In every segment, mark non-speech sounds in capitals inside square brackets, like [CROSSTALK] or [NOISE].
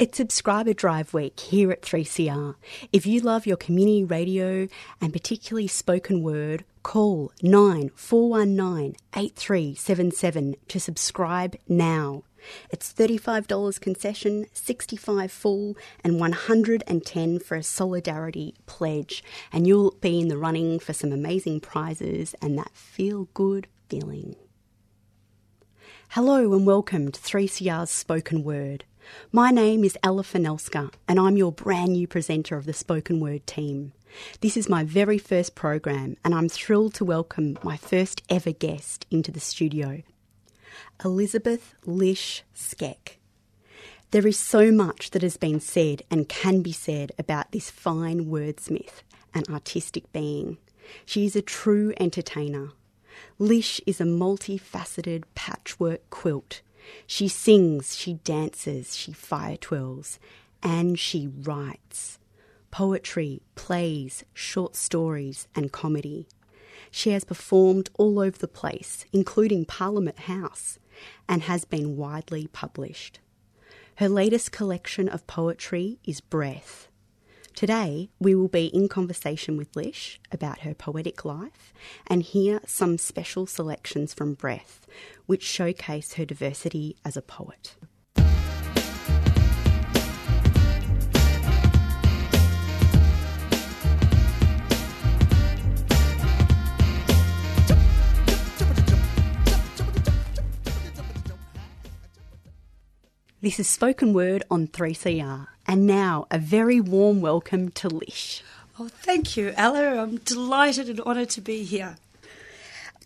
It's Subscriber Drive Week here at 3CR. If you love your community radio and particularly spoken word, call 9419 8377 to subscribe now. It's $35 concession, 65 full, and 110 for a solidarity pledge. And you'll be in the running for some amazing prizes and that feel good feeling. Hello and welcome to 3CR's Spoken Word. My name is Ella Fornalska, and I'm your brand new presenter of the Spoken Word team. This is my very first program, and I'm thrilled to welcome my first ever guest into the studio Elizabeth Lish Skec. There is so much that has been said and can be said about this fine wordsmith and artistic being. She is a true entertainer. Lish is a multifaceted patchwork quilt she sings, she dances, she fire twirls, and she writes poetry, plays, short stories, and comedy. She has performed all over the place, including Parliament House, and has been widely published. Her latest collection of poetry is Breath. Today, we will be in conversation with Lish about her poetic life and hear some special selections from Breath, which showcase her diversity as a poet. This is Spoken Word on 3CR. And now, a very warm welcome to Lish. Oh, thank you, Ella. I'm delighted and honoured to be here.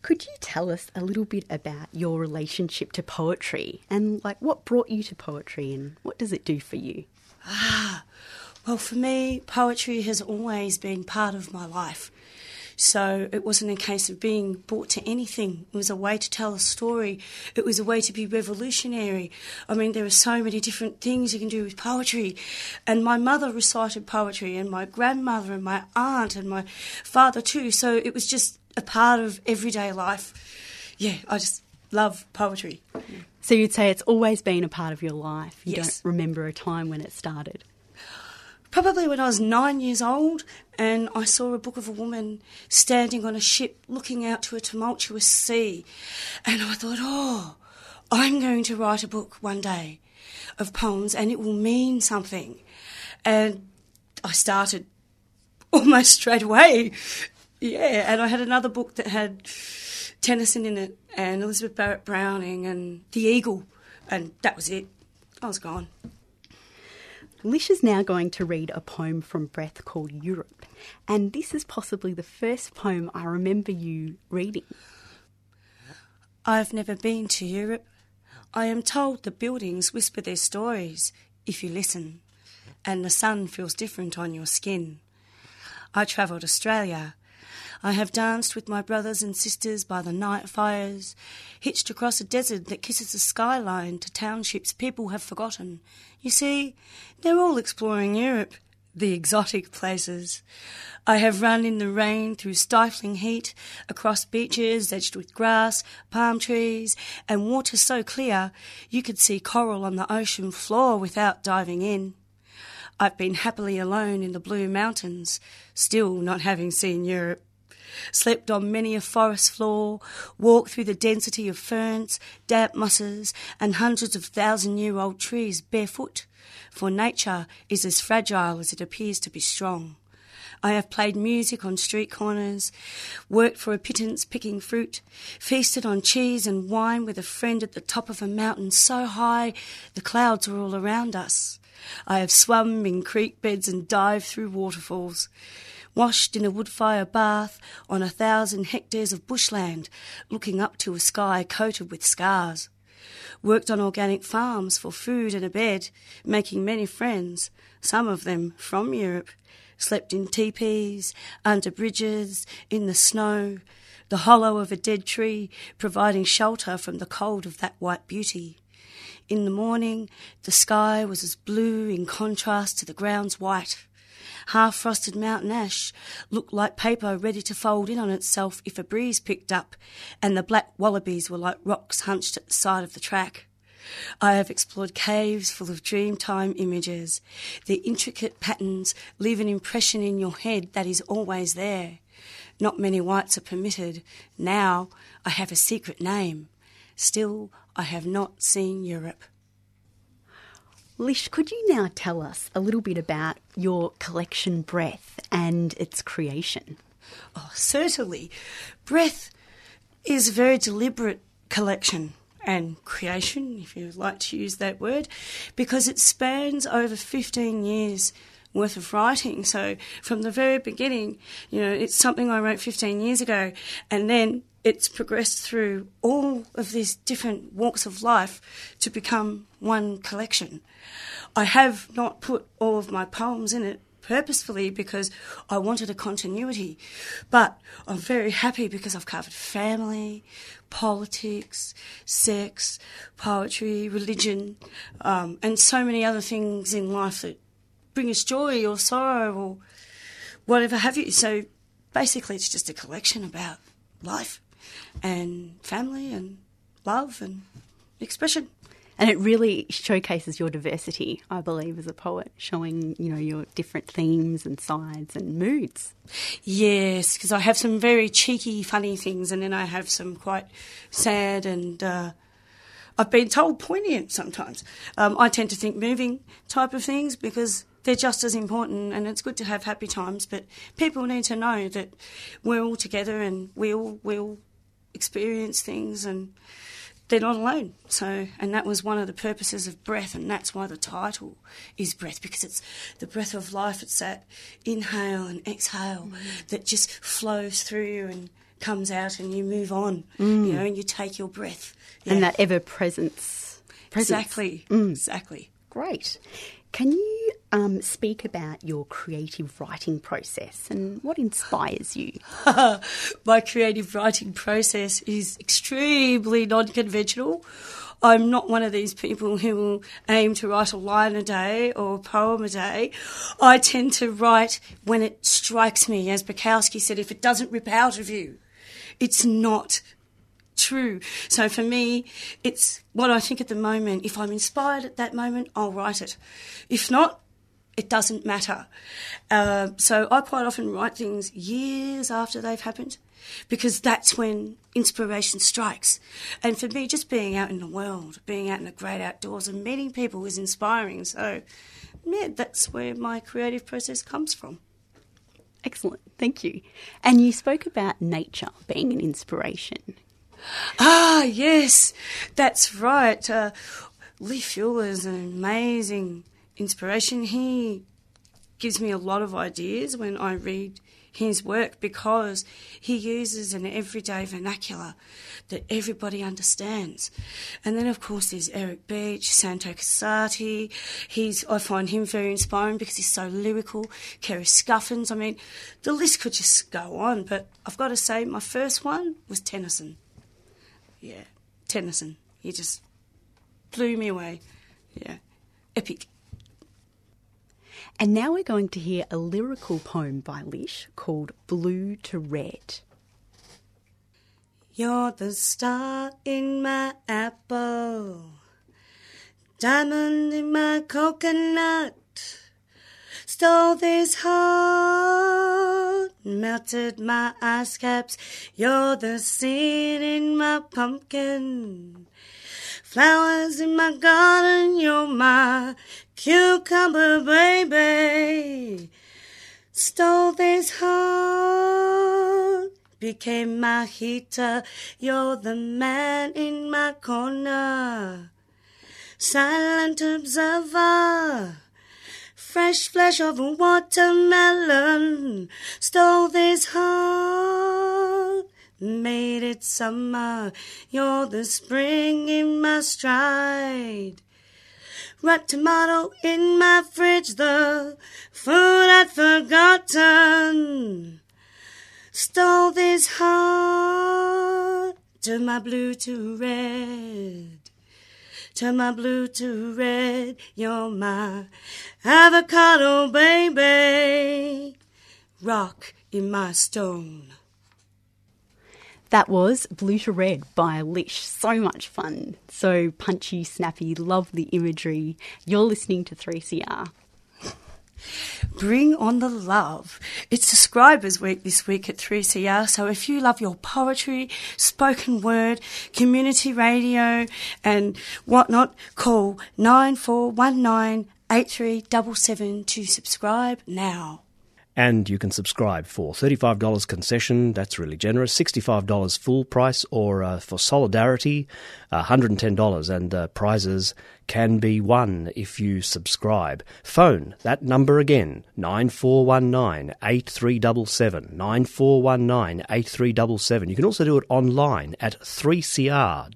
Could you tell us a little bit about your relationship to poetry and like what brought you to poetry and what does it do for you? Ah, well, for me, poetry has always been part of my life. So it wasn't a case of being brought to anything. It was a way to tell a story. It was a way to be revolutionary. I mean, there are so many different things you can do with poetry. And my mother recited poetry, and my grandmother, and my aunt, and my father too. So it was just a part of everyday life. Yeah, I just love poetry. So you'd say it's always been a part of your life. You yes. don't remember a time when it started probably when I was nine years old, and I saw a book of a woman standing on a ship looking out to a tumultuous sea. And I thought, oh, I'm going to write a book one day of poems and it will mean something. And I started almost straight away. Yeah, and I had another book that had Tennyson in it and Elizabeth Barrett Browning and The Eagle, and that was it. I was gone. Lish is now going to read a poem from Breath called Europe, and this is possibly the first poem I remember you reading. I've never been to Europe. I am told the buildings whisper their stories if you listen, and the sun feels different on your skin. I travelled Australia I have danced with my brothers and sisters by the night fires, hitched across a desert that kisses the skyline to townships people have forgotten. You see, they're all exploring Europe, the exotic places. I have run in the rain through stifling heat, across beaches edged with grass, palm trees, and water so clear you could see coral on the ocean floor without diving in. I've been happily alone in the Blue Mountains, still not having seen Europe slept on many a forest floor, walked through the density of ferns, damp mosses, and hundreds of thousand year old trees barefoot, for nature is as fragile as it appears to be strong. I have played music on street corners, worked for a pittance picking fruit, feasted on cheese and wine with a friend at the top of a mountain so high the clouds were all around us. I have swum in creek beds and dived through waterfalls washed in a wood fire bath on a thousand hectares of bushland, looking up to a sky coated with scars. Worked on organic farms for food and a bed, making many friends, some of them from Europe, slept in teepees, under bridges, in the snow, the hollow of a dead tree providing shelter from the cold of that white beauty. In the morning, the sky was as blue in contrast to the ground's white. Half frosted mountain ash looked like paper ready to fold in on itself if a breeze picked up, and the black wallabies were like rocks hunched at the side of the track. I have explored caves full of dreamtime images. The intricate patterns leave an impression in your head that is always there. Not many whites are permitted. Now I have a secret name. Still, I have not seen Europe. Lish, could you now tell us a little bit about your collection Breath and its creation? Oh, certainly. Breath is a very deliberate collection and creation, if you like to use that word, because it spans over 15 years worth of writing. So from the very beginning, you know, it's something I wrote 15 years ago, and then it's progressed through all of these different walks of life to become one collection. I have not put all of my poems in it purposefully because I wanted a continuity. But I'm very happy because I've covered family, politics, sex, poetry, religion, um, and so many other things in life that bring us joy or sorrow or whatever have you. So basically, it's just a collection about life and family and love and expression. And it really showcases your diversity, I believe, as a poet, showing, you know, your different themes and sides and moods. Yes, because I have some very cheeky, funny things, and then I have some quite sad and uh, I've been told poignant sometimes. Um, I tend to think moving type of things because they're just as important, and it's good to have happy times. But people need to know that we're all together and we all will experience things and they're not alone. So, and that was one of the purposes of breath, and that's why the title is breath because it's the breath of life. It's that inhale and exhale mm. that just flows through you and comes out, and you move on. Mm. You know, and you take your breath, yeah. and that ever presence. Exactly. Mm. Exactly. Great. Can you um, speak about your creative writing process and what inspires you? [LAUGHS] My creative writing process is extremely non conventional. I'm not one of these people who will aim to write a line a day or a poem a day. I tend to write when it strikes me. As Bukowski said, if it doesn't rip out of you, it's not true. So for me, it's what I think at the moment. If I'm inspired at that moment, I'll write it. If not, it doesn't matter. Uh, so I quite often write things years after they've happened because that's when inspiration strikes. And for me, just being out in the world, being out in the great outdoors and meeting people is inspiring. So, yeah, that's where my creative process comes from. Excellent, thank you. And you spoke about nature being an inspiration. Ah, yes, that's right. Uh, Lee Fuller is an amazing inspiration. He gives me a lot of ideas when I read his work because he uses an everyday vernacular that everybody understands. And then, of course, there's Eric Beach, Santo Cazzati. He's, I find him very inspiring because he's so lyrical. Kerry Scuffins. I mean, the list could just go on, but I've got to say, my first one was Tennyson yeah, Tennyson. He just blew me away. Yeah, epic. And now we're going to hear a lyrical poem by Lish called Blue to Red. You're the star in my apple, diamond in my coconut, stole this heart, melted my ice caps. You're the seed in my pumpkin, flowers in my garden. You're my cucumber baby. Stole this heart, became my heater. You're the man in my corner, silent observer fresh flesh of a watermelon stole this heart, made it summer. You're the spring in my stride. Red tomato in my fridge, the food I'd forgotten. Stole this heart, turn my blue to red. Turn my blue to red, you're my avocado, baby. Rock in my stone. That was Blue to Red by Lish. So much fun. So punchy, snappy, love the imagery. You're listening to 3CR. Bring on the love. It's Subscribers Week this week at 3CR, so if you love your poetry, spoken word, community radio, and whatnot, call 9419 8377 to subscribe now. And you can subscribe for $35 concession, that's really generous, $65 full price, or uh, for solidarity, $110. And uh, prizes can be won if you subscribe. Phone that number again, 9419 8377. 9419 8377. You can also do it online at 3cr.org.au.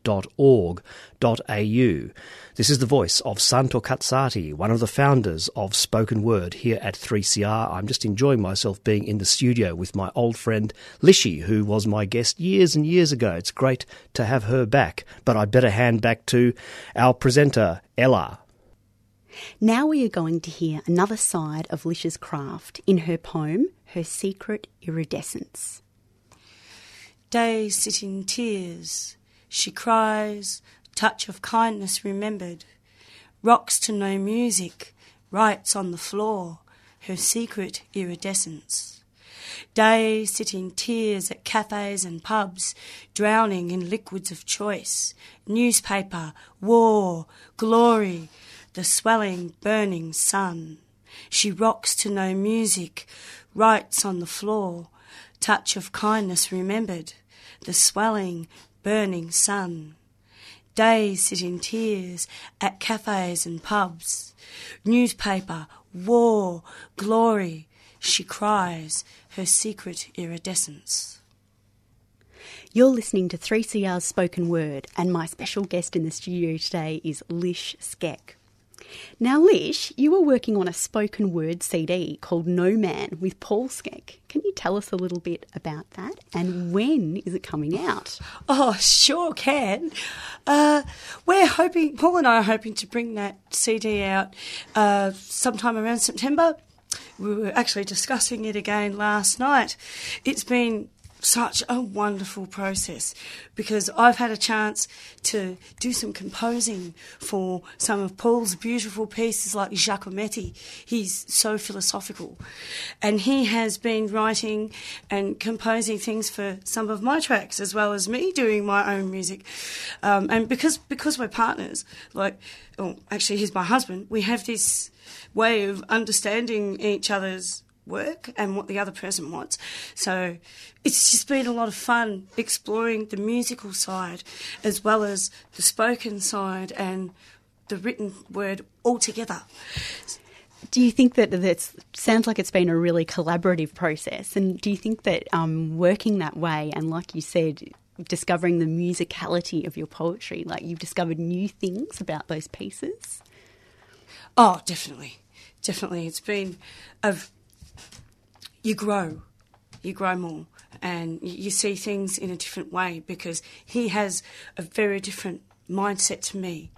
This is the voice of Santo Cazzati, one of the founders of Spoken Word here at 3CR. I'm just enjoying myself being in the studio with my old friend Lishi, who was my guest years and years ago. It's great to have her back, but I'd better hand back to our presenter, Ella. Now we are going to hear another side of Lish's craft in her poem, Her Secret Iridescence. Days sit in tears. She cries, touch of kindness remembered. Rocks to no music, writes on the floor, her secret iridescence. Days sit in tears at cafes and pubs, drowning in liquids of choice. Newspaper, war, glory, the swelling, burning sun. She rocks to no music, writes on the floor, touch of kindness remembered, the swelling, burning sun. Days sit in tears at cafes and pubs. Newspaper, war, glory, she cries her secret iridescence. You're listening to 3CR's Spoken Word, and my special guest in the studio today is Lish Skec. Now, Lish, you were working on a spoken word CD called No Man with Paul Skec. Can you tell us a little bit about that and when is it coming out? Oh, sure can. Uh, we're hoping, Paul and I are hoping to bring that CD out uh, sometime around September. We were actually discussing it again last night. It's been such a wonderful process because I've had a chance to do some composing for some of Paul's beautiful pieces like Giacometti. He's so philosophical. And he has been writing and composing things for some of my tracks as well as me doing my own music. Um, and because, because we're partners, like, oh, actually, he's my husband, we have this way of understanding each other's work and what the other person wants. So it's just been a lot of fun exploring the musical side as well as the spoken side and the written word all together. Do you think that that sounds like it's been a really collaborative process? And do you think that um, working that way, and like you said, discovering the musicality of your poetry, like you've discovered new things about those pieces? Oh, definitely, definitely. It's been a you grow, you grow more, and you see things in a different way because he has a very different mindset to me.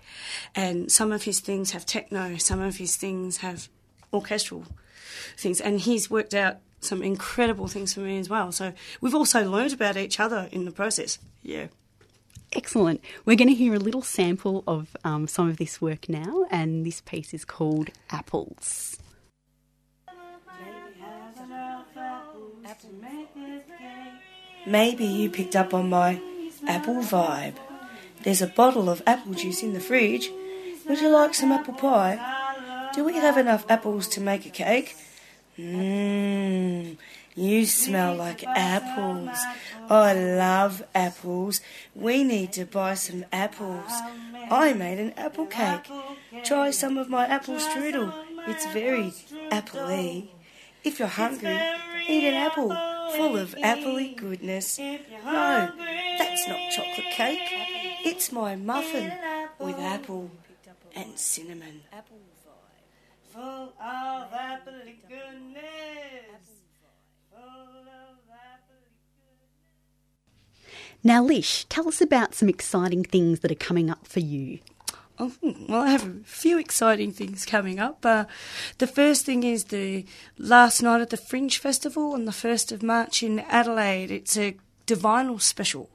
And some of his things have techno, some of his things have orchestral things, and he's worked out some incredible things for me as well. So we've also learned about each other in the process. Yeah. Excellent. We're going to hear a little sample of um, some of this work now, and this piece is called Apples. Maybe you picked up on my apple vibe. There's a bottle of apple juice in the fridge. Would you like some apple pie? Do we have enough apples to make a cake? Mmm, you smell like apples. I love apples. We need to buy some apples. I made an apple cake. Try some of my apple strudel. It's very appley. If you're hungry, eat an apple full of appley goodness. No, that's not chocolate cake. It's my muffin with apple. and cinnamon. Apple Full of apple goodness. Full of apple Now, Lish, tell us about some exciting things that are coming up for you. Oh, well, I have a few exciting things coming up. Uh, the first thing is the last night at the Fringe Festival on the 1st of March in Adelaide. It's a Divinyl special.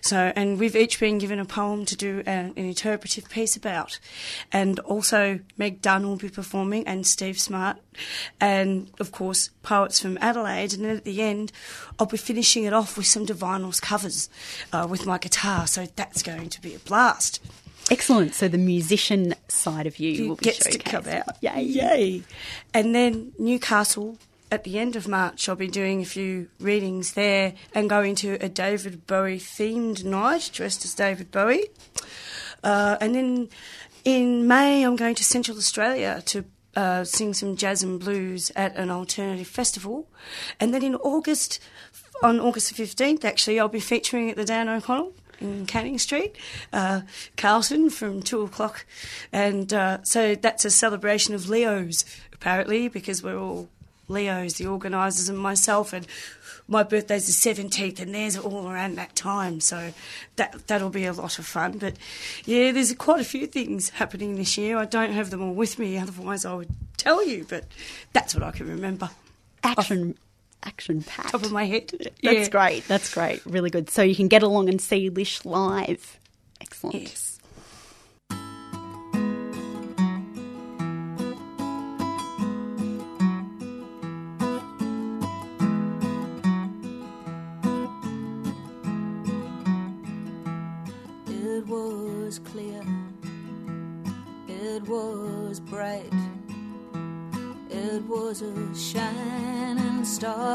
So, and we've each been given a poem to do an, an interpretive piece about. And also, Meg Dunn will be performing and Steve Smart. And of course, poets from Adelaide. And then at the end, I'll be finishing it off with some Divinyls covers uh, with my guitar. So that's going to be a blast. Excellent. So the musician side of you will be gets to showcased. come out. Yay. Yay. And then Newcastle at the end of March, I'll be doing a few readings there and going to a David Bowie themed night dressed as David Bowie. Uh, and then in May, I'm going to Central Australia to uh, sing some jazz and blues at an alternative festival. And then in August, on August the 15th, actually, I'll be featuring at the Dan O'Connell in Canning Street, uh, Carlton from two o'clock. And uh, so that's a celebration of Leos, apparently, because we're all Leos, the organisers, and myself. And my birthday's the 17th, and theirs are all around that time. So that, that'll be a lot of fun. But yeah, there's quite a few things happening this year. I don't have them all with me, otherwise, I would tell you. But that's what I can remember. Action, action packed. Top of my head. That's Yeah. great. That's great. Really good. So you can get along and see Lish live. Excellent. Yes. It was clear, it was bright, it was a shining star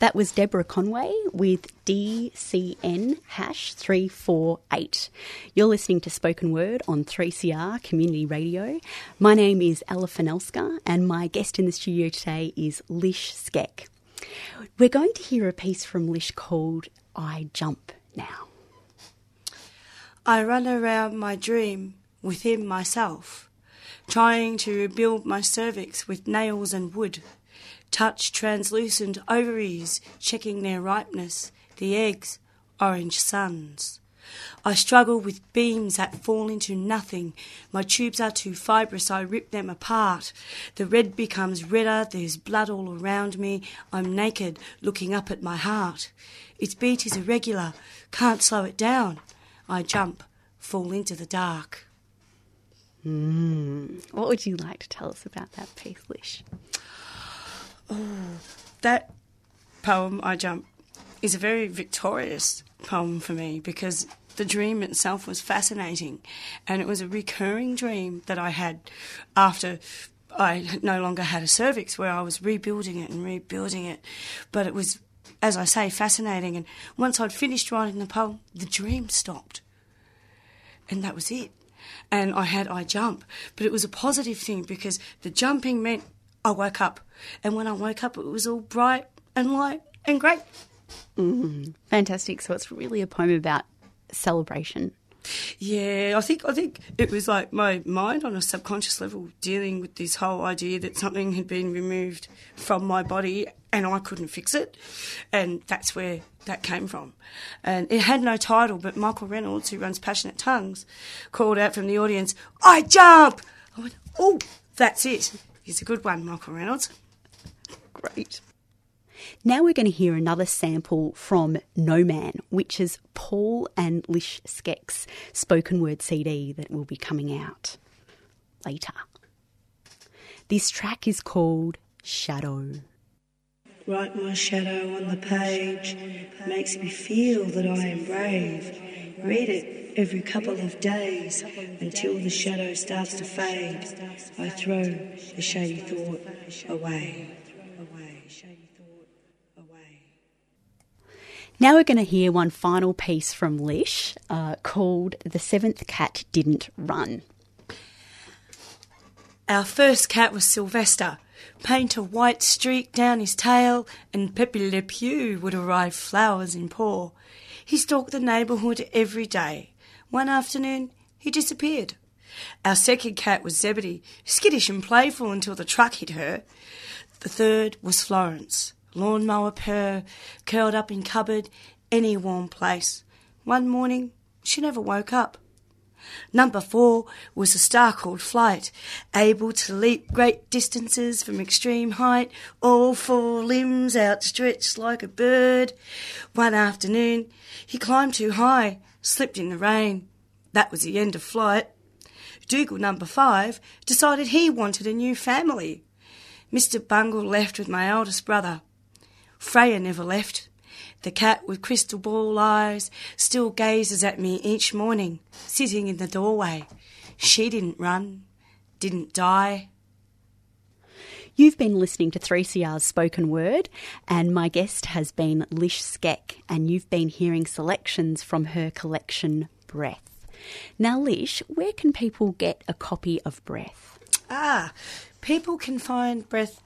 That was Deborah Conway with DCN hash 348. You're listening to Spoken Word on 3CR Community Radio. My name is Ella Fornalska, and my guest in the studio today is Lish Skec. We're going to hear a piece from Lish called I Jump now. I run around my dream within myself, trying to rebuild my cervix with nails and wood. Touch translucent ovaries, checking their ripeness, the eggs, orange suns. I struggle with beams that fall into nothing. My tubes are too fibrous, I rip them apart. The red becomes redder, there's blood all around me. I'm naked, looking up at my heart. Its beat is irregular, can't slow it down. I jump, fall into the dark. Hmm. What would you like to tell us about that piece, Lish? That poem, I Jump, is a very victorious poem for me because the dream itself was fascinating and it was a recurring dream that I had after I no longer had a cervix where I was rebuilding it and rebuilding it. But it was, as I say, fascinating. And once I'd finished writing the poem, the dream stopped. And that was it. and I had I jump, but it was a positive thing because the jumping meant I woke up, and when I woke up, it was all bright and light and great. Mm-hmm. Fantastic. So it's really a poem about celebration. Yeah, I think I think it was like my mind on a subconscious level dealing with this whole idea that something had been removed from my body and I couldn't fix it, and that's where that came from. And it had no title, but Michael Reynolds, who runs Passionate Tongues, called out from the audience, "I jump!" I went, "Oh, that's it. He's a good one, Michael Reynolds." Great. Now we're going to hear another sample from No Man, which is Paul and Lish Skec's spoken word CD that will be coming out later. This track is called Shadow. Write my shadow on the page makes me feel that I am brave. Read it every couple of days until the shadow starts to fade. I throw the shady thought away. Away, shady thought away. Now we're going to hear one final piece from Lish uh, called The Seventh Cat Didn't Run. Our first cat was Sylvester. Paint a white streak down his tail, and Pepe Le Pew would arrive flowers in paw. He stalked the neighbourhood every day. One afternoon, he disappeared. Our second cat was Zebedee, skittish and playful until the truck hit her. The third was Florence, lawnmower purr, curled up in cupboard, any warm place. One morning, she never woke up. Number four was a star called Flight, able to leap great distances from extreme height, all four limbs outstretched like a bird. One afternoon, he climbed too high, slipped in the rain. That was the end of Flight. Dougal number five decided he wanted a new family. Mr. Bungle left with my eldest brother. Freya never left. The cat with crystal ball eyes still gazes at me each morning, sitting in the doorway. She didn't run, didn't die. You've been listening to 3CR's spoken word, and my guest has been Lish Skec, and you've been hearing selections from her collection Breath. Now, Lish, where can people get a copy of Breath? Ah, people can find Breath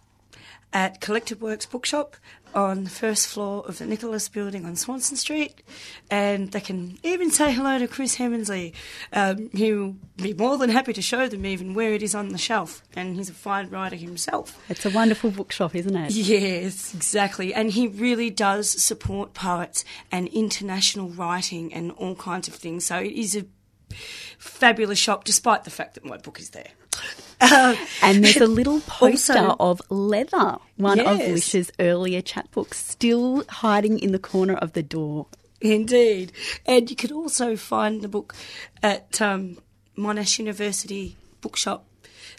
at Collected Works Bookshop on the first floor of the Nicholas Building on Swanston Street, and they can even say hello to Kris Hemensley. Um, he'll be more than happy to show them even where it is on the shelf, and he's a fine writer himself. It's a wonderful bookshop, isn't it? Yes, exactly. And he really does support poets and international writing and all kinds of things. So it is a fabulous shop, despite the fact that my book is there. Uh, And there's a [LAUGHS] little poster Also- of Leather, one of Yes. Lish's earlier chapbooks, still hiding in the corner of the door. Indeed. And you can also find the book at um, Monash University Bookshop,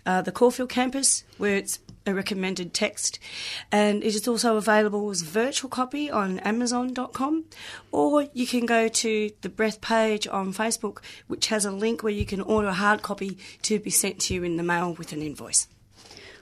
uh, the Caulfield campus, where it's a recommended text. And it is also available as a virtual copy on Amazon.com, or you can go to the Breath page on Facebook, which has a link where you can order a hard copy to be sent to you in the mail with an invoice.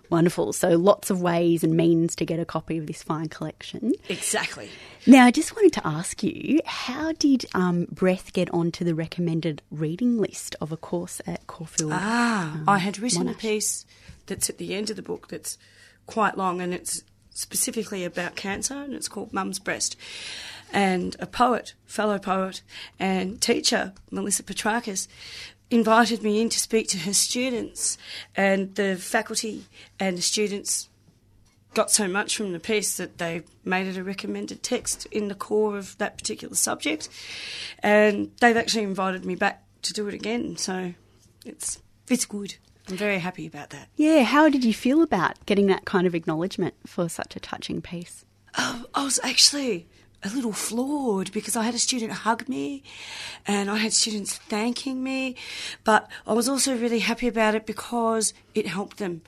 Wonderful. So lots of ways and means to get a copy of this fine collection. Exactly. Now, I just wanted to ask you, how did um, Breath get onto the recommended reading list of a course at Caulfield? Ah, um, I had written a piece that's at the end of the book that's quite long and it's specifically about cancer and it's called Mum's Breast. And a poet, fellow poet and teacher, Melissa Petrakis, invited me in to speak to her students and the faculty and the students got so much from the piece that they made it a recommended text in the core of that particular subject. And they've actually invited me back to do it again. So it's it's good. I'm very happy about that. yeah, how did you feel about getting that kind of acknowledgement for such a touching piece? Oh, I was actually a little floored because I had a student hug me and I had students thanking me, but I was also really happy about it because it helped them.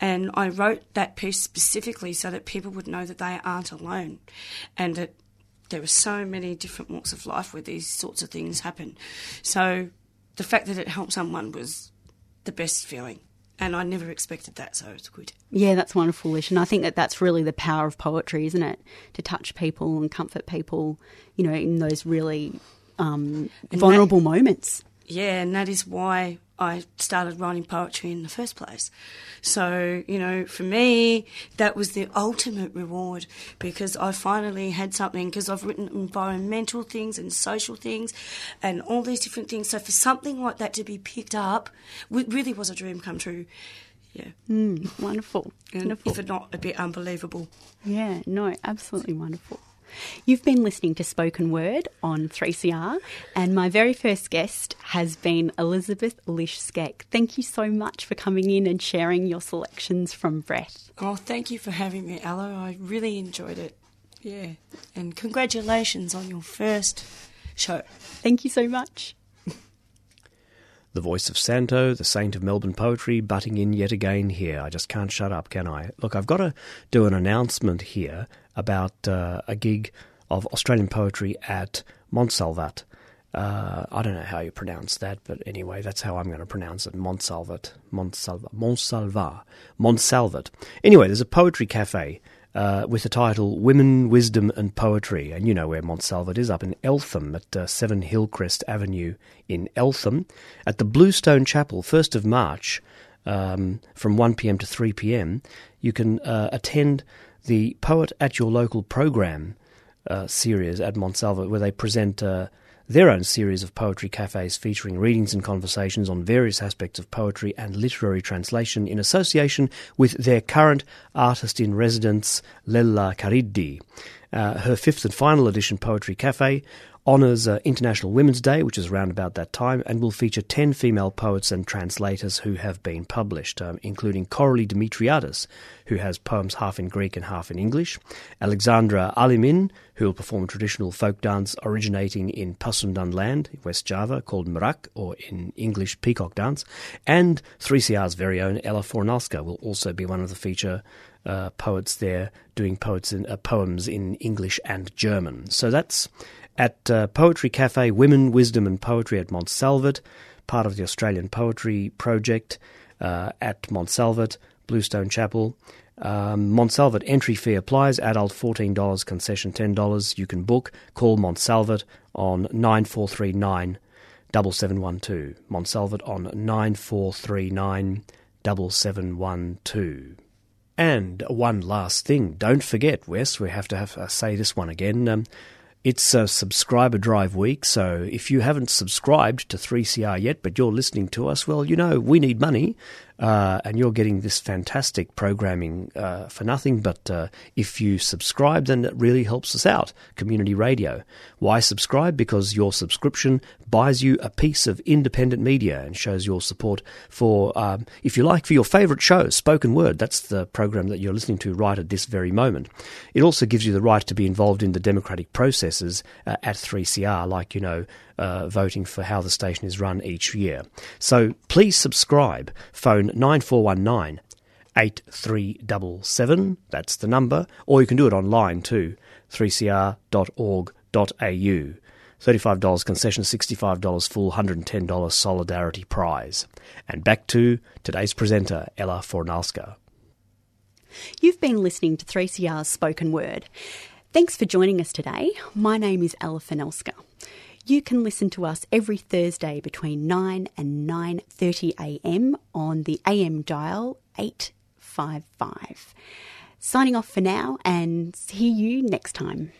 And I wrote that piece specifically so that people would know that they aren't alone and that there are so many different walks of life where these sorts of things happen. So the fact that it helped someone was the best feeling. And I never expected that, so it's good. Yeah, that's wonderful, Lish. And I think that that's really the power of poetry, isn't it? To touch people and comfort people, you know, in those really um, vulnerable moments. Yeah, and that is why I started writing poetry in the first place. So, you know, for me, that was the ultimate reward because I finally had something because I've written environmental things and social things and all these different things. So, for something like that to be picked up, it really was a dream come true. Yeah. Mm, wonderful. And wonderful. if it not a bit unbelievable. Yeah, no, absolutely wonderful. You've been listening to Spoken Word on 3CR, and my very first guest has been Elizabeth Lish Skec. Thank you so much for coming in and sharing your selections from Breath. Oh, thank you for having me, Ella. I really enjoyed it. Yeah. And congratulations on your first show. Thank you so much. The voice of Santo, the saint of Melbourne poetry, butting in yet again here. I just can't shut up, can I? Look, I've got to do an announcement here about uh, a gig of Australian poetry at Montsalvat. Uh, I don't know how you pronounce that, but anyway, that's how I'm going to pronounce it. Montsalvat, Montsalvat, Montsalvat, Montsalvat. Anyway, there's a poetry cafe uh, with the title Women, Wisdom and Poetry. And you know where Montsalvat is, up in Eltham at uh, 7 Hillcrest Avenue in Eltham. At the Bluestone Chapel, 1st of March, um, from 1pm to 3pm, you can uh, attend the Poet at Your Local program uh, series at Montsalvat, where they present uh, their own series of poetry cafes featuring readings and conversations on various aspects of poetry and literary translation in association with their current artist in residence, Lella Cariddi. Uh, her fifth and final edition Poetry Cafe honours uh, International Women's Day, which is around about that time, and will feature 10 female poets and translators who have been published, um, including Koraly Dimitriadis, who has poems half in Greek and half in English, Alexandra Alimin, who will perform a traditional folk dance originating in Pasundan land, West Java, called Merak, or in English, peacock dance, and 3CR's very own Ella Fornalska will also be one of the feature uh, poets there doing poets in, uh, poems in English and German. So that's at uh, Poetry Cafe Women, Wisdom and Poetry at Montsalvat, part of the Australian Poetry Project uh, at Montsalvat, Bluestone Chapel. Um, Montsalvat entry fee applies, adult $14, concession $10. You can book, call Montsalvat on 9439 7712. Montsalvat on 9439 7712. And one last thing, don't forget, Wes, we have to have, uh, say this one again. Um, it's a subscriber drive week, so if you haven't subscribed to 3CR yet, but you're listening to us, well, you know, we need money uh, and you're getting this fantastic programming uh, for nothing. But uh, if you subscribe, then it really helps us out. Community radio. Why subscribe? Because your subscription buys you a piece of independent media and shows your support for, um, if you like, for your favourite show, Spoken Word. That's the program that you're listening to right at this very moment. It also gives you the right to be involved in the democratic processes uh, at 3CR, like, you know, uh, voting for how the station is run each year. So please subscribe. Phone 9419 8377, that's the number, or you can do it online too, 3cr.org.au. $35 concession, $65 full, $110 solidarity prize. And back to today's presenter, Ella Fornalska. You've been listening to 3CR's Spoken Word. Thanks for joining us today. My name is Ella Fornalska. You can listen to us every Thursday between 9 and 9:30 a.m. on the AM dial 855. Signing off for now and see you next time.